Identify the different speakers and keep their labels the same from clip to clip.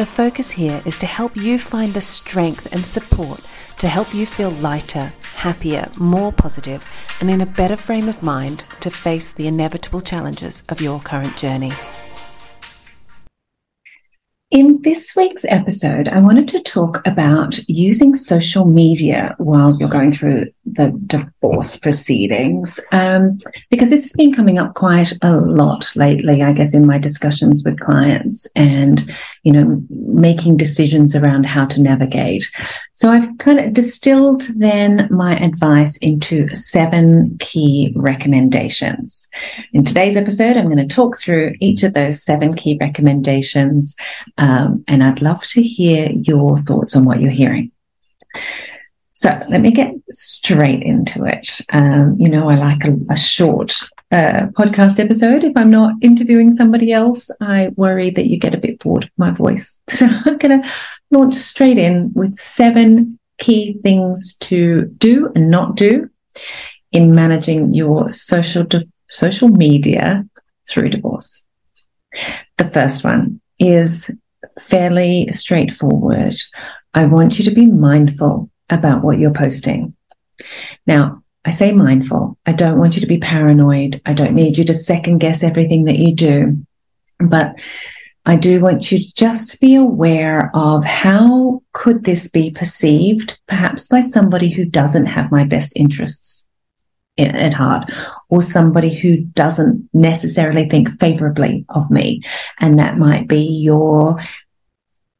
Speaker 1: The focus here is to help you find the strength and support to help you feel lighter, happier, more positive, and in a better frame of mind to face the inevitable challenges of your current journey.
Speaker 2: In this week's episode, I wanted to talk about using social media while you're going through the divorce proceedings, um, because it's been coming up quite a lot lately, I guess, in my discussions with clients and, you know, making decisions around how to navigate. So I've kind of distilled then my advice into seven key recommendations. In today's episode, I'm going to talk through each of those seven key recommendations. Um, and I'd love to hear your thoughts on what you're hearing. So let me get straight into it. Um, you know, I like a, a short uh, podcast episode. If I'm not interviewing somebody else, I worry that you get a bit bored of my voice. So I'm going to launch straight in with seven key things to do and not do in managing your social di- social media through divorce. The first one is fairly straightforward. I want you to be mindful about what you're posting. Now, I say mindful. I don't want you to be paranoid. I don't need you to second guess everything that you do. But I do want you just to be aware of how could this be perceived, perhaps by somebody who doesn't have my best interests at heart, or somebody who doesn't necessarily think favorably of me. And that might be your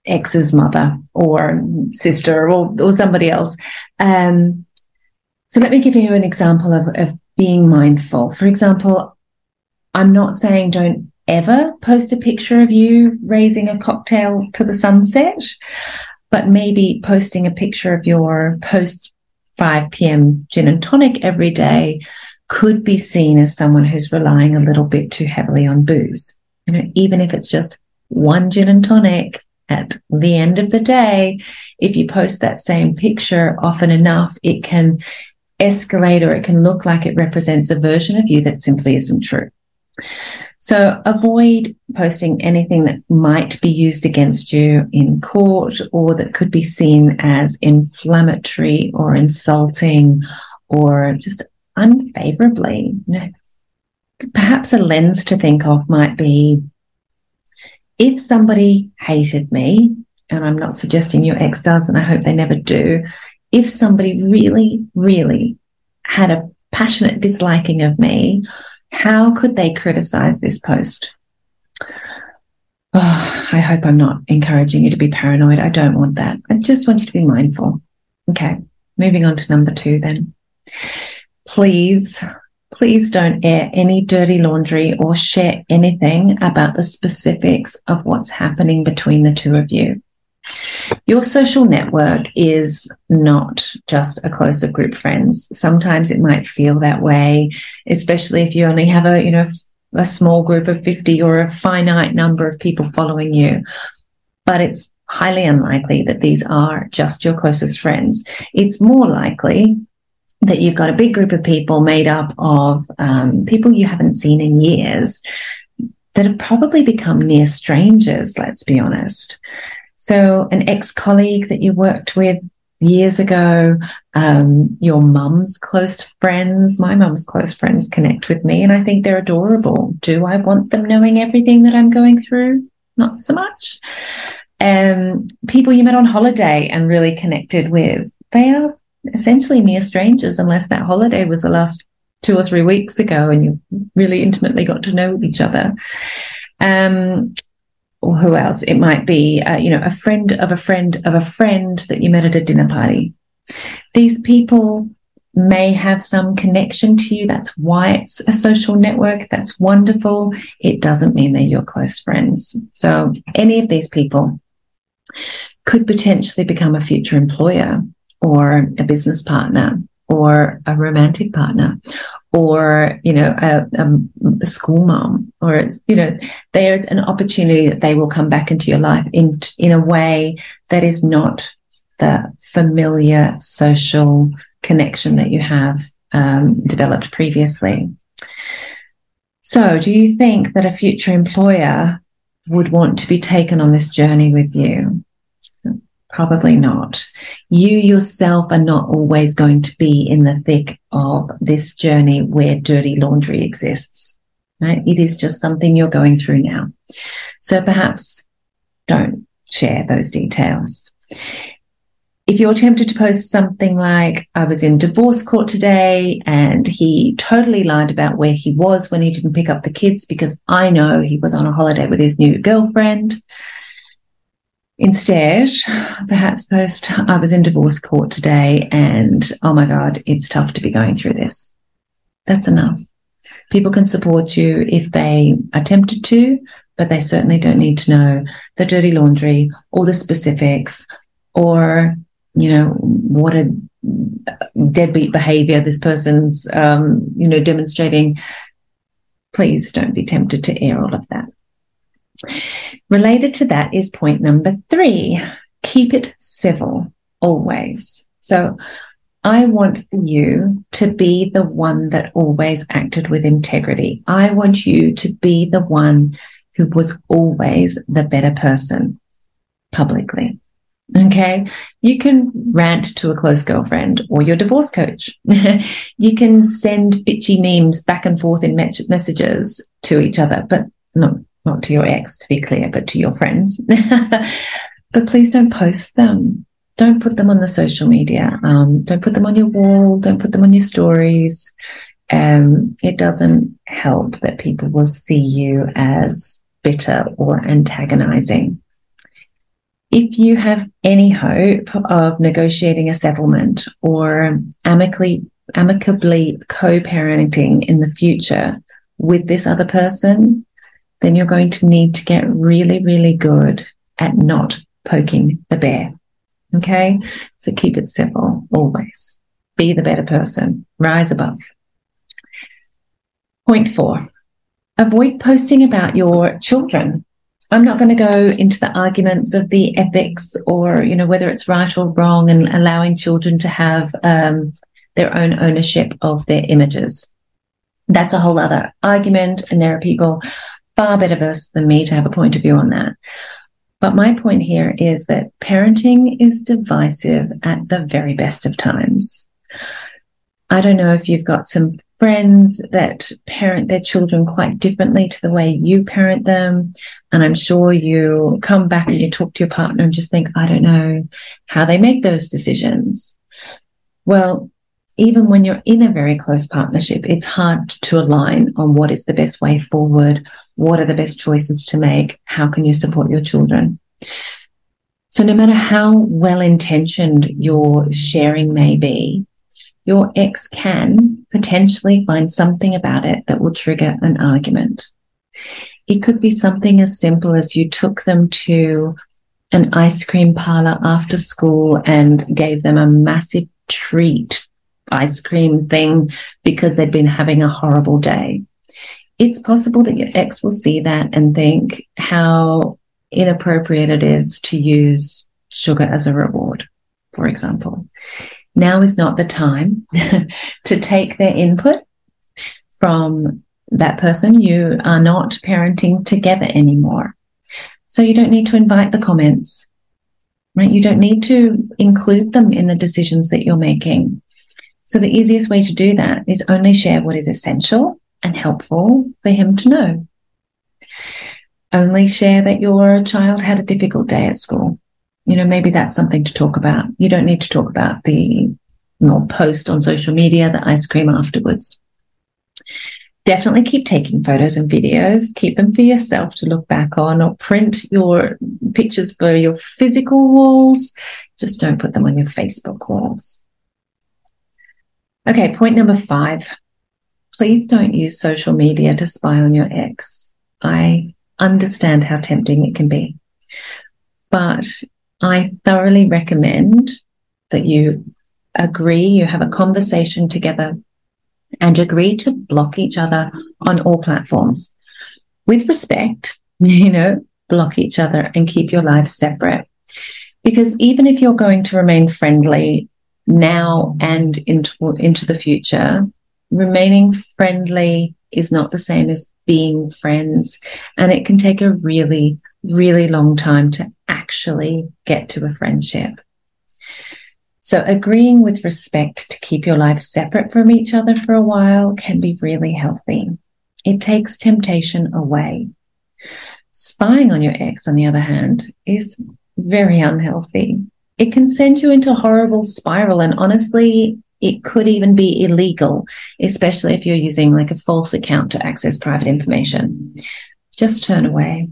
Speaker 2: ex's mother or sister or, or somebody else. Um, so let me give you an example of, of being mindful. For example, I'm not saying don't ever post a picture of you raising a cocktail to the sunset, but maybe posting a picture of your post 5 p.m. gin and tonic every day could be seen as someone who's relying a little bit too heavily on booze. You know, even if it's just one gin and tonic at the end of the day, if you post that same picture often enough, it can escalate or it can look like it represents a version of you that simply isn't true. So avoid posting anything that might be used against you in court or that could be seen as inflammatory or insulting or just unfavorably. Perhaps a lens to think of might be if somebody hated me, and I'm not suggesting your ex does, and I hope they never do, if somebody really, really had a passionate disliking of me, how could they criticize this post? Oh, I hope I'm not encouraging you to be paranoid. I don't want that. I just want you to be mindful. Okay, moving on to number two then. Please please don't air any dirty laundry or share anything about the specifics of what's happening between the two of you. Your social network is not just a closer group friends. Sometimes it might feel that way, especially if you only have a, you know, a small group of 50 or a finite number of people following you. But it's highly unlikely that these are just your closest friends. It's more likely that you've got a big group of people made up of um, people you haven't seen in years that have probably become near strangers, let's be honest. So, an ex colleague that you worked with years ago, um, your mum's close friends, my mum's close friends connect with me, and I think they're adorable. Do I want them knowing everything that I'm going through? Not so much. Um, people you met on holiday and really connected with, they are essentially near strangers unless that holiday was the last two or three weeks ago and you really intimately got to know each other. Um, or who else? It might be, uh, you know, a friend of a friend of a friend that you met at a dinner party. These people may have some connection to you. That's why it's a social network. That's wonderful. It doesn't mean they're your close friends. So, any of these people, could potentially become a future employer or a business partner or a romantic partner or you know a, a, school mom or it's you know there's an opportunity that they will come back into your life in in a way that is not the familiar social connection that you have um, developed previously. So do you think that a future employer would want to be taken on this journey with you Probably not. You yourself are not always going to be in the thick of this journey where dirty laundry exists, right? It is just something you're going through now. So perhaps don't share those details. If you're tempted to post something like, I was in divorce court today and he totally lied about where he was when he didn't pick up the kids because I know he was on a holiday with his new girlfriend Instead, perhaps post, I was in divorce court today and oh my God, it's tough to be going through this. That's enough. People can support you if they are tempted to, but they certainly don't need to know the dirty laundry or the specifics or, you know, what a deadbeat behavior this person's, um, you know, demonstrating. Please don't be tempted to air all of that. Related to that is point number three keep it civil always. So I want for you to be the one that always acted with integrity. I want you to be the one who was always the better person publicly. Okay. You can rant to a close girlfriend or your divorce coach. you can send bitchy memes back and forth in messages to each other, but no, not to your ex, to be clear, but to your friends. but please don't post them. Don't put them on the social media. Um, don't put them on your wall. Don't put them on your stories. Um, it doesn't help that people will see you as bitter or antagonizing. If you have any hope of negotiating a settlement or amicably, amicably co-parenting in the future with this other person, then you're going to need to get really, really good at not poking the bear. Okay. So keep it simple always. Be the better person. Rise above. Point four avoid posting about your children. I'm not going to go into the arguments of the ethics or, you know, whether it's right or wrong and allowing children to have um, their own ownership of their images. That's a whole other argument. And there are people far better versed than me to have a point of view on that. But my point here is that parenting is divisive at the very best of times. I don't know if you've got some friends that parent their children quite differently to the way you parent them. And I'm sure you come back and you talk to your partner and just think, I don't know how they make those decisions. Well, even when you're in a very close partnership, it's hard to align on what is the best way forward, what are the best choices to make, how can you support your children. So, no matter how well intentioned your sharing may be, your ex can potentially find something about it that will trigger an argument. It could be something as simple as you took them to an ice cream parlor after school and gave them a massive treat ice cream thing because they'd been having a horrible day. It's possible that your ex will see that and think how inappropriate it is to use sugar as a reward, for example. Now is not the time to take their input from that person. You are not parenting together anymore. So you don't need to invite the comments, right? You don't need to include them in the decisions that you're making. So the easiest way to do that is only share what is essential and helpful for him to know. Only share that your child had a difficult day at school. You know, maybe that's something to talk about. You don't need to talk about the post on social media the ice cream afterwards. Definitely keep taking photos and videos. Keep them for yourself to look back on or print your pictures for your physical walls. Just don't put them on your Facebook walls. Okay, point number five. Please don't use social media to spy on your ex. I understand how tempting it can be. But I thoroughly recommend that you agree, you have a conversation together and agree to block each other on all platforms with respect, you know, block each other and keep your lives separate. Because even if you're going to remain friendly now and into, into the future, remaining friendly is not the same as being friends. And it can take a really, really long time to actually get to a friendship. So agreeing with respect to keep your lives separate from each other for a while can be really healthy. It takes temptation away. Spying on your ex, on the other hand, is very unhealthy. It can send you into a horrible spiral. And honestly, it could even be illegal, especially if you're using like a false account to access private information. Just turn away.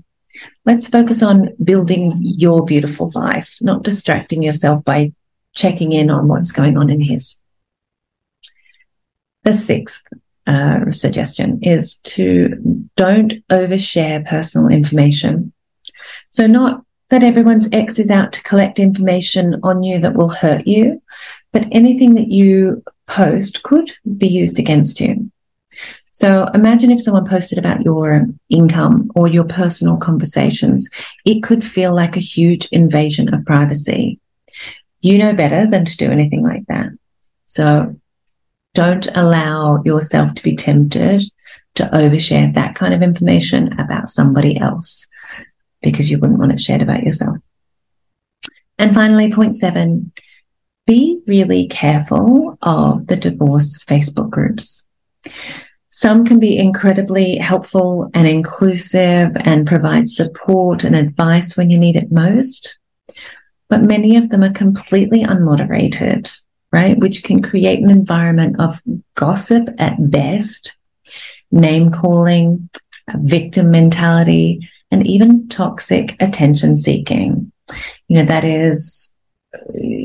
Speaker 2: Let's focus on building your beautiful life, not distracting yourself by checking in on what's going on in his. The sixth uh, suggestion is to don't overshare personal information. So, not that everyone's ex is out to collect information on you that will hurt you, but anything that you post could be used against you. So imagine if someone posted about your income or your personal conversations, it could feel like a huge invasion of privacy. You know better than to do anything like that. So don't allow yourself to be tempted to overshare that kind of information about somebody else because you wouldn't want it shared about yourself. And finally, point seven, be really careful of the divorce Facebook groups. Some can be incredibly helpful and inclusive and provide support and advice when you need it most but many of them are completely unmoderated, right? Which can create an environment of gossip at best, name calling, victim mentality, and even toxic attention seeking. You know, that is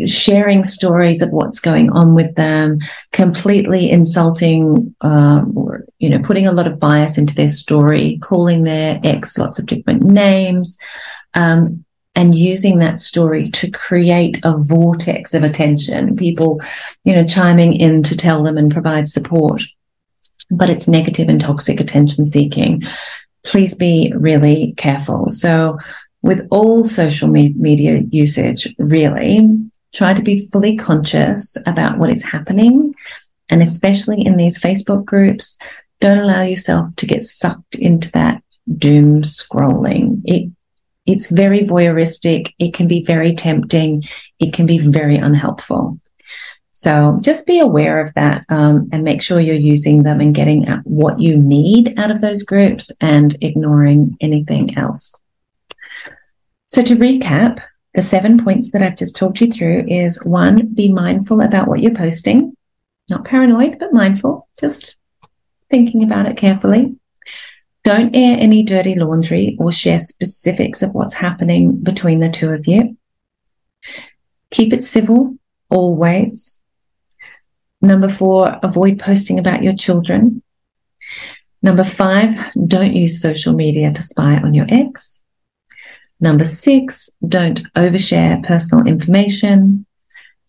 Speaker 2: sharing stories of what's going on with them, completely insulting, um, or, you know, putting a lot of bias into their story, calling their ex lots of different names, um, and using that story to create a vortex of attention, people, you know, chiming in to tell them and provide support. But it's negative and toxic attention seeking. Please be really careful. So, with all social me- media usage, really try to be fully conscious about what is happening. And especially in these Facebook groups, don't allow yourself to get sucked into that doom scrolling. It it's very voyeuristic. It can be very tempting. It can be very unhelpful. So just be aware of that um, and make sure you're using them and getting what you need out of those groups and ignoring anything else. So to recap, the seven points that I've just talked you through is one, be mindful about what you're posting, not paranoid, but mindful, just thinking about it carefully. Don't air any dirty laundry or share specifics of what's happening between the two of you. Keep it civil always. Number four, avoid posting about your children. Number five, don't use social media to spy on your ex. Number six, don't overshare personal information.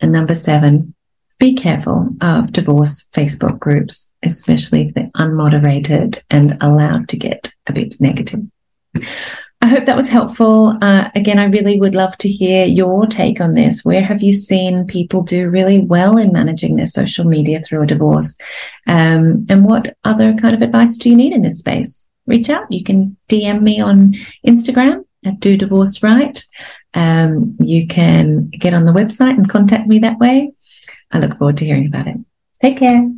Speaker 2: And number seven, be careful of divorce Facebook groups, especially if they're unmoderated and allowed to get a bit negative. I hope that was helpful. Uh, again, I really would love to hear your take on this. Where have you seen people do really well in managing their social media through a divorce? Um, and what other kind of advice do you need in this space? Reach out. You can DM me on Instagram at Do Divorce Right. Um, you can get on the website and contact me that way. I look forward to hearing about it. Take care.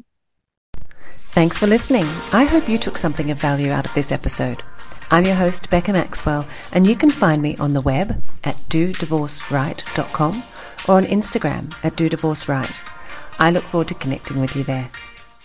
Speaker 1: Thanks for listening. I hope you took something of value out of this episode. I'm your host, Becca Maxwell, and you can find me on the web at dodivorceright.com or on Instagram at dodivorceright. I look forward to connecting with you there.